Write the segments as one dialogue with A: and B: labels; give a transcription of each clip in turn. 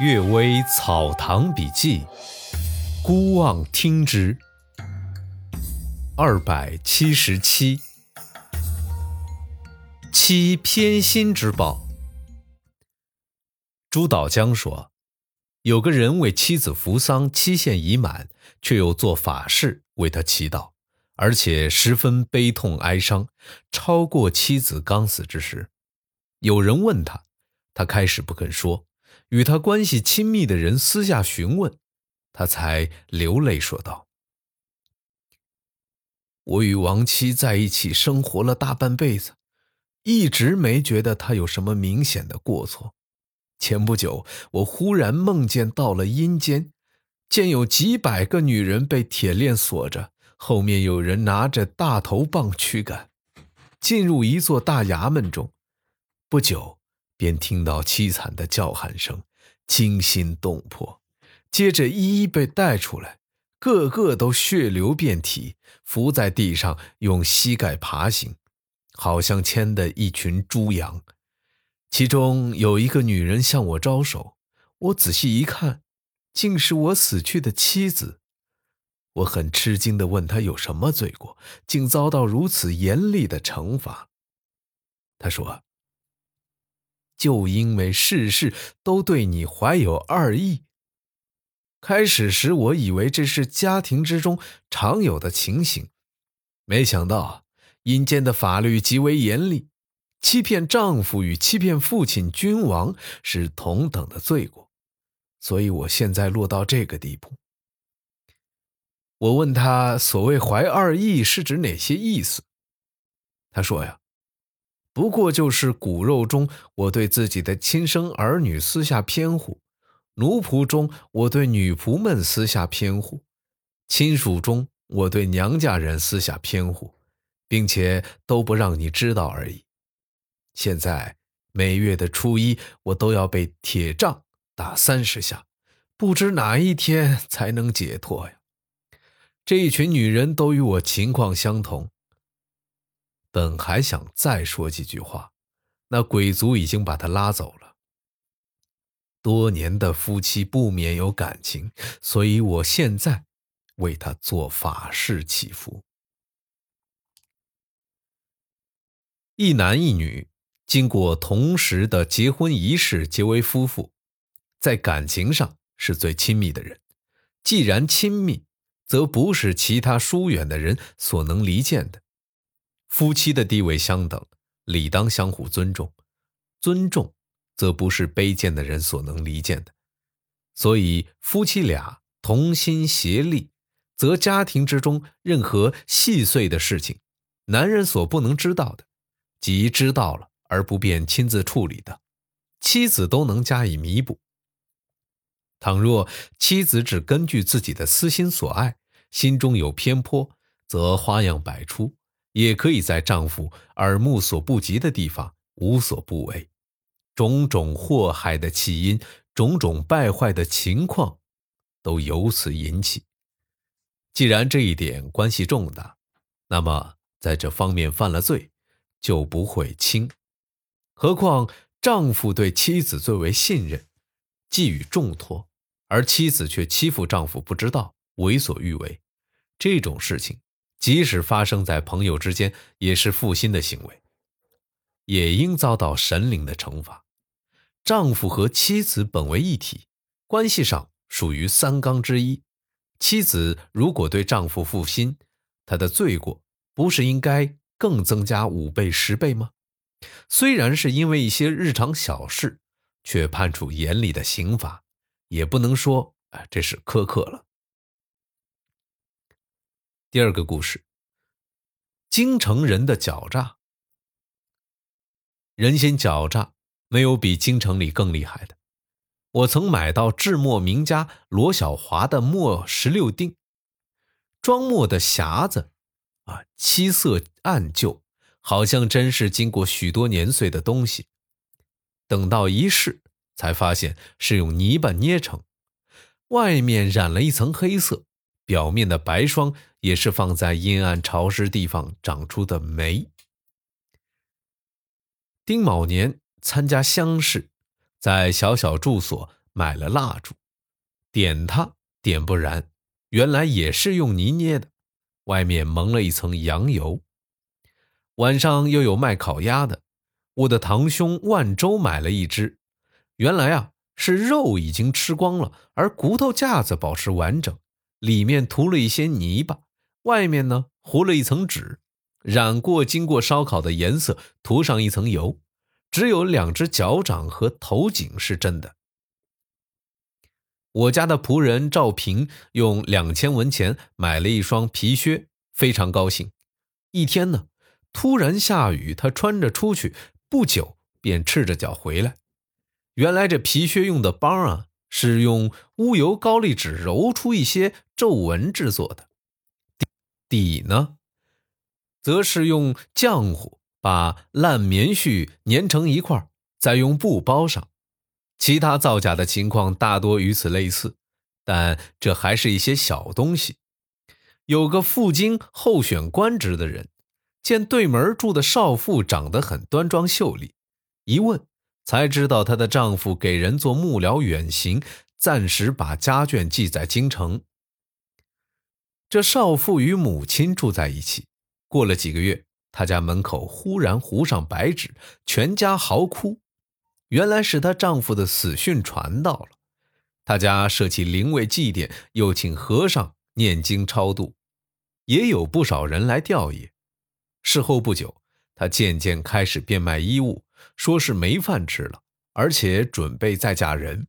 A: 《岳微草堂笔记》，孤望听之。二百七十七，妻偏心之报。朱岛江说，有个人为妻子扶丧，期限已满，却又做法事为他祈祷，而且十分悲痛哀伤，超过妻子刚死之时。有人问他，他开始不肯说。与他关系亲密的人私下询问，他才流泪说道：“我与亡妻在一起生活了大半辈子，一直没觉得他有什么明显的过错。前不久，我忽然梦见到了阴间，见有几百个女人被铁链锁着，后面有人拿着大头棒驱赶，进入一座大衙门中。不久。”便听到凄惨的叫喊声，惊心动魄。接着一一被带出来，个个都血流遍体，伏在地上用膝盖爬行，好像牵的一群猪羊。其中有一个女人向我招手，我仔细一看，竟是我死去的妻子。我很吃惊地问她有什么罪过，竟遭到如此严厉的惩罚。她说。就因为事事都对你怀有二意。开始时我以为这是家庭之中常有的情形，没想到阴间的法律极为严厉，欺骗丈夫与欺骗父亲、君王是同等的罪过，所以我现在落到这个地步。我问他所谓怀二意是指哪些意思，他说呀。不过就是骨肉中，我对自己的亲生儿女私下偏护；奴仆中，我对女仆们私下偏护；亲属中，我对娘家人私下偏护，并且都不让你知道而已。现在每月的初一，我都要被铁杖打三十下，不知哪一天才能解脱呀！这一群女人都与我情况相同。本还想再说几句话，那鬼族已经把他拉走了。多年的夫妻不免有感情，所以我现在为他做法事祈福。一男一女经过同时的结婚仪式，结为夫妇，在感情上是最亲密的人。既然亲密，则不是其他疏远的人所能离间的。夫妻的地位相等，理当相互尊重。尊重，则不是卑贱的人所能离间的。所以，夫妻俩同心协力，则家庭之中任何细碎的事情，男人所不能知道的，即知道了而不便亲自处理的，妻子都能加以弥补。倘若妻子只根据自己的私心所爱，心中有偏颇，则花样百出。也可以在丈夫耳目所不及的地方无所不为，种种祸害的起因，种种败坏的情况，都由此引起。既然这一点关系重大，那么在这方面犯了罪，就不会轻。何况丈夫对妻子最为信任，寄予重托，而妻子却欺负丈夫不知道，为所欲为，这种事情。即使发生在朋友之间，也是负心的行为，也应遭到神灵的惩罚。丈夫和妻子本为一体，关系上属于三纲之一。妻子如果对丈夫负心，她的罪过不是应该更增加五倍、十倍吗？虽然是因为一些日常小事，却判处严厉的刑罚，也不能说啊这是苛刻了。第二个故事：京城人的狡诈。人心狡诈，没有比京城里更厉害的。我曾买到制墨名家罗小华的墨十六锭，装墨的匣子啊，漆色暗旧，好像真是经过许多年岁的东西。等到一试，才发现是用泥巴捏成，外面染了一层黑色。表面的白霜也是放在阴暗潮湿地方长出的霉。丁卯年参加乡试，在小小住所买了蜡烛，点它点不燃，原来也是用泥捏的，外面蒙了一层羊油。晚上又有卖烤鸭的，我的堂兄万周买了一只，原来啊是肉已经吃光了，而骨头架子保持完整，里面涂了一些泥巴，外面呢糊了一层纸，染过经过烧烤的颜色，涂上一层油，只有两只脚掌和头颈是真的。我家的仆人赵平用两千文钱买了一双皮靴，非常高兴。一天呢。突然下雨，他穿着出去，不久便赤着脚回来。原来这皮靴用的帮啊，是用乌油高丽纸揉出一些皱纹制作的；底呢，则是用浆糊把烂棉絮粘成一块，再用布包上。其他造假的情况大多与此类似，但这还是一些小东西。有个赴京候选官职的人。见对门住的少妇长得很端庄秀丽，一问才知道她的丈夫给人做幕僚远行，暂时把家眷寄在京城。这少妇与母亲住在一起，过了几个月，她家门口忽然糊上白纸，全家嚎哭。原来是她丈夫的死讯传到了，她家设起灵位祭奠，又请和尚念经超度，也有不少人来吊唁。事后不久，她渐渐开始变卖衣物，说是没饭吃了，而且准备再嫁人。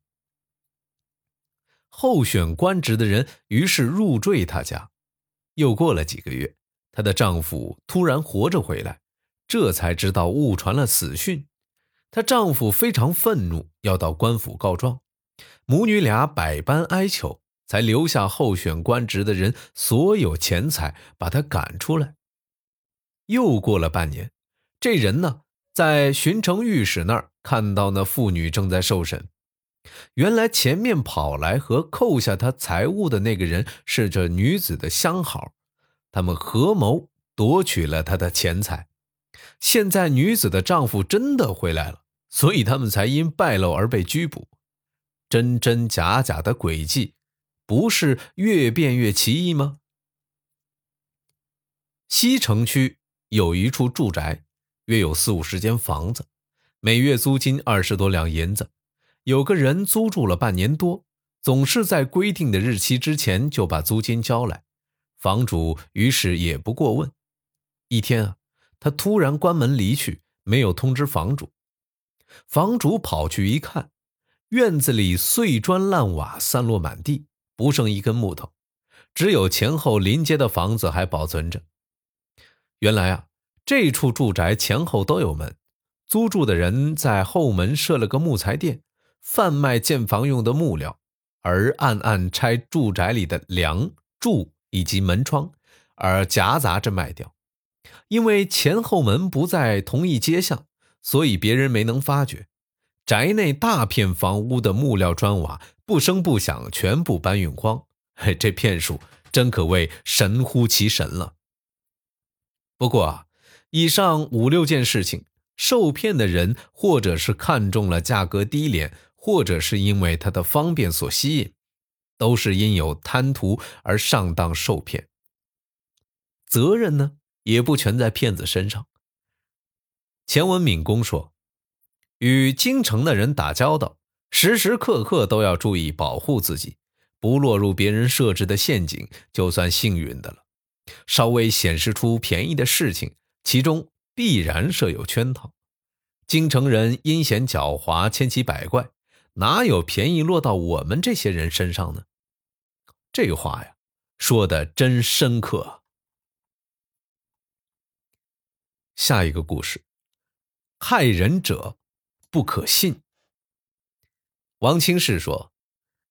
A: 候选官职的人于是入赘她家。又过了几个月，她的丈夫突然活着回来，这才知道误传了死讯。她丈夫非常愤怒，要到官府告状。母女俩百般哀求，才留下候选官职的人所有钱财，把她赶出来。又过了半年，这人呢，在巡城御史那儿看到那妇女正在受审。原来前面跑来和扣下他财物的那个人是这女子的相好，他们合谋夺取了他的钱财。现在女子的丈夫真的回来了，所以他们才因败露而被拘捕。真真假假的诡计，不是越变越奇异吗？西城区。有一处住宅，约有四五十间房子，每月租金二十多两银子。有个人租住了半年多，总是在规定的日期之前就把租金交来，房主于是也不过问。一天啊，他突然关门离去，没有通知房主。房主跑去一看，院子里碎砖烂瓦散落满地，不剩一根木头，只有前后临街的房子还保存着。原来啊，这处住宅前后都有门，租住的人在后门设了个木材店，贩卖建房用的木料，而暗暗拆住宅里的梁柱以及门窗，而夹杂着卖掉。因为前后门不在同一街巷，所以别人没能发觉。宅内大片房屋的木料砖瓦不声不响全部搬运光，嘿，这骗术真可谓神乎其神了。不过啊，以上五六件事情，受骗的人或者是看中了价格低廉，或者是因为它的方便所吸引，都是因有贪图而上当受骗。责任呢，也不全在骗子身上。钱文敏公说，与京城的人打交道，时时刻刻都要注意保护自己，不落入别人设置的陷阱，就算幸运的了。稍微显示出便宜的事情，其中必然设有圈套。京城人阴险狡猾，千奇百怪，哪有便宜落到我们这些人身上呢？这话呀，说的真深刻。下一个故事，害人者不可信。王清士说，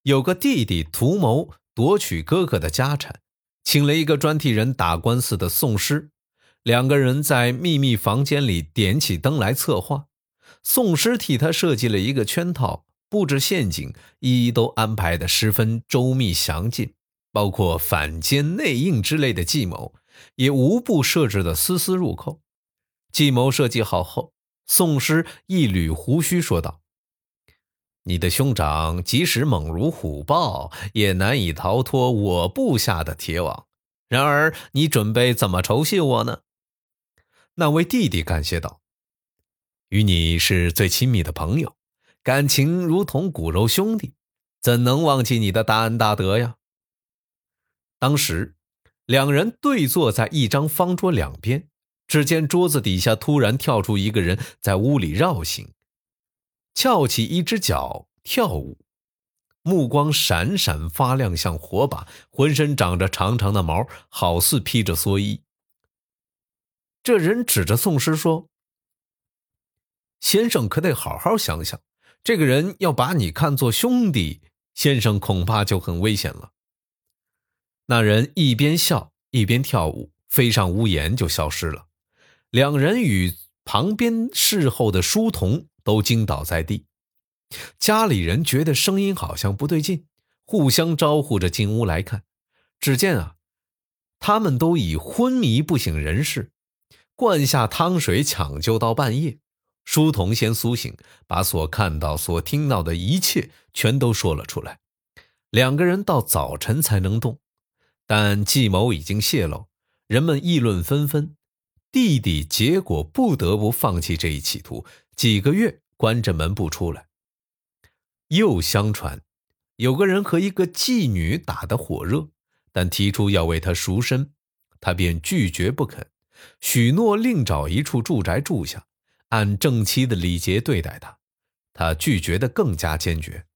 A: 有个弟弟图谋夺取哥哥的家产。请了一个专替人打官司的讼师，两个人在秘密房间里点起灯来策划。讼师替他设计了一个圈套，布置陷阱，一一都安排的十分周密详尽，包括反间、内应之类的计谋，也无不设置的丝丝入扣。计谋设计好后，宋师一缕胡须说道：“你的兄长即使猛如虎豹，也难以逃脱我布下的铁网。然而，你准备怎么酬谢我呢？”那位弟弟感谢道：“与你是最亲密的朋友，感情如同骨肉兄弟，怎能忘记你的大恩大德呀？”当时，两人对坐在一张方桌两边。只见桌子底下突然跳出一个人，在屋里绕行，翘起一只脚跳舞，目光闪闪发亮，像火把，浑身长着长长的毛，好似披着蓑衣。这人指着宋师说：“先生可得好好想想，这个人要把你看作兄弟，先生恐怕就很危险了。”那人一边笑一边跳舞，飞上屋檐就消失了。两人与旁边侍候的书童都惊倒在地，家里人觉得声音好像不对劲，互相招呼着进屋来看。只见啊，他们都已昏迷不省人事，灌下汤水抢救到半夜。书童先苏醒，把所看到、所听到的一切全都说了出来。两个人到早晨才能动，但计谋已经泄露，人们议论纷纷。弟弟结果不得不放弃这一企图，几个月关着门不出来。又相传，有个人和一个妓女打得火热，但提出要为她赎身，他便拒绝不肯，许诺另找一处住宅住下，按正妻的礼节对待他。他拒绝的更加坚决。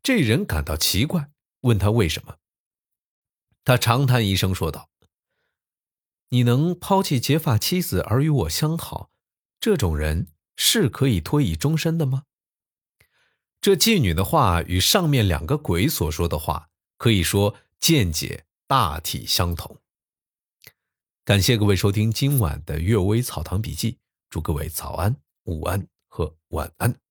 A: 这人感到奇怪，问他为什么。他长叹一声说道。你能抛弃结发妻子而与我相好，这种人是可以托以终身的吗？这妓女的话与上面两个鬼所说的话，可以说见解大体相同。感谢各位收听今晚的《阅微草堂笔记》，祝各位早安、午安和晚安。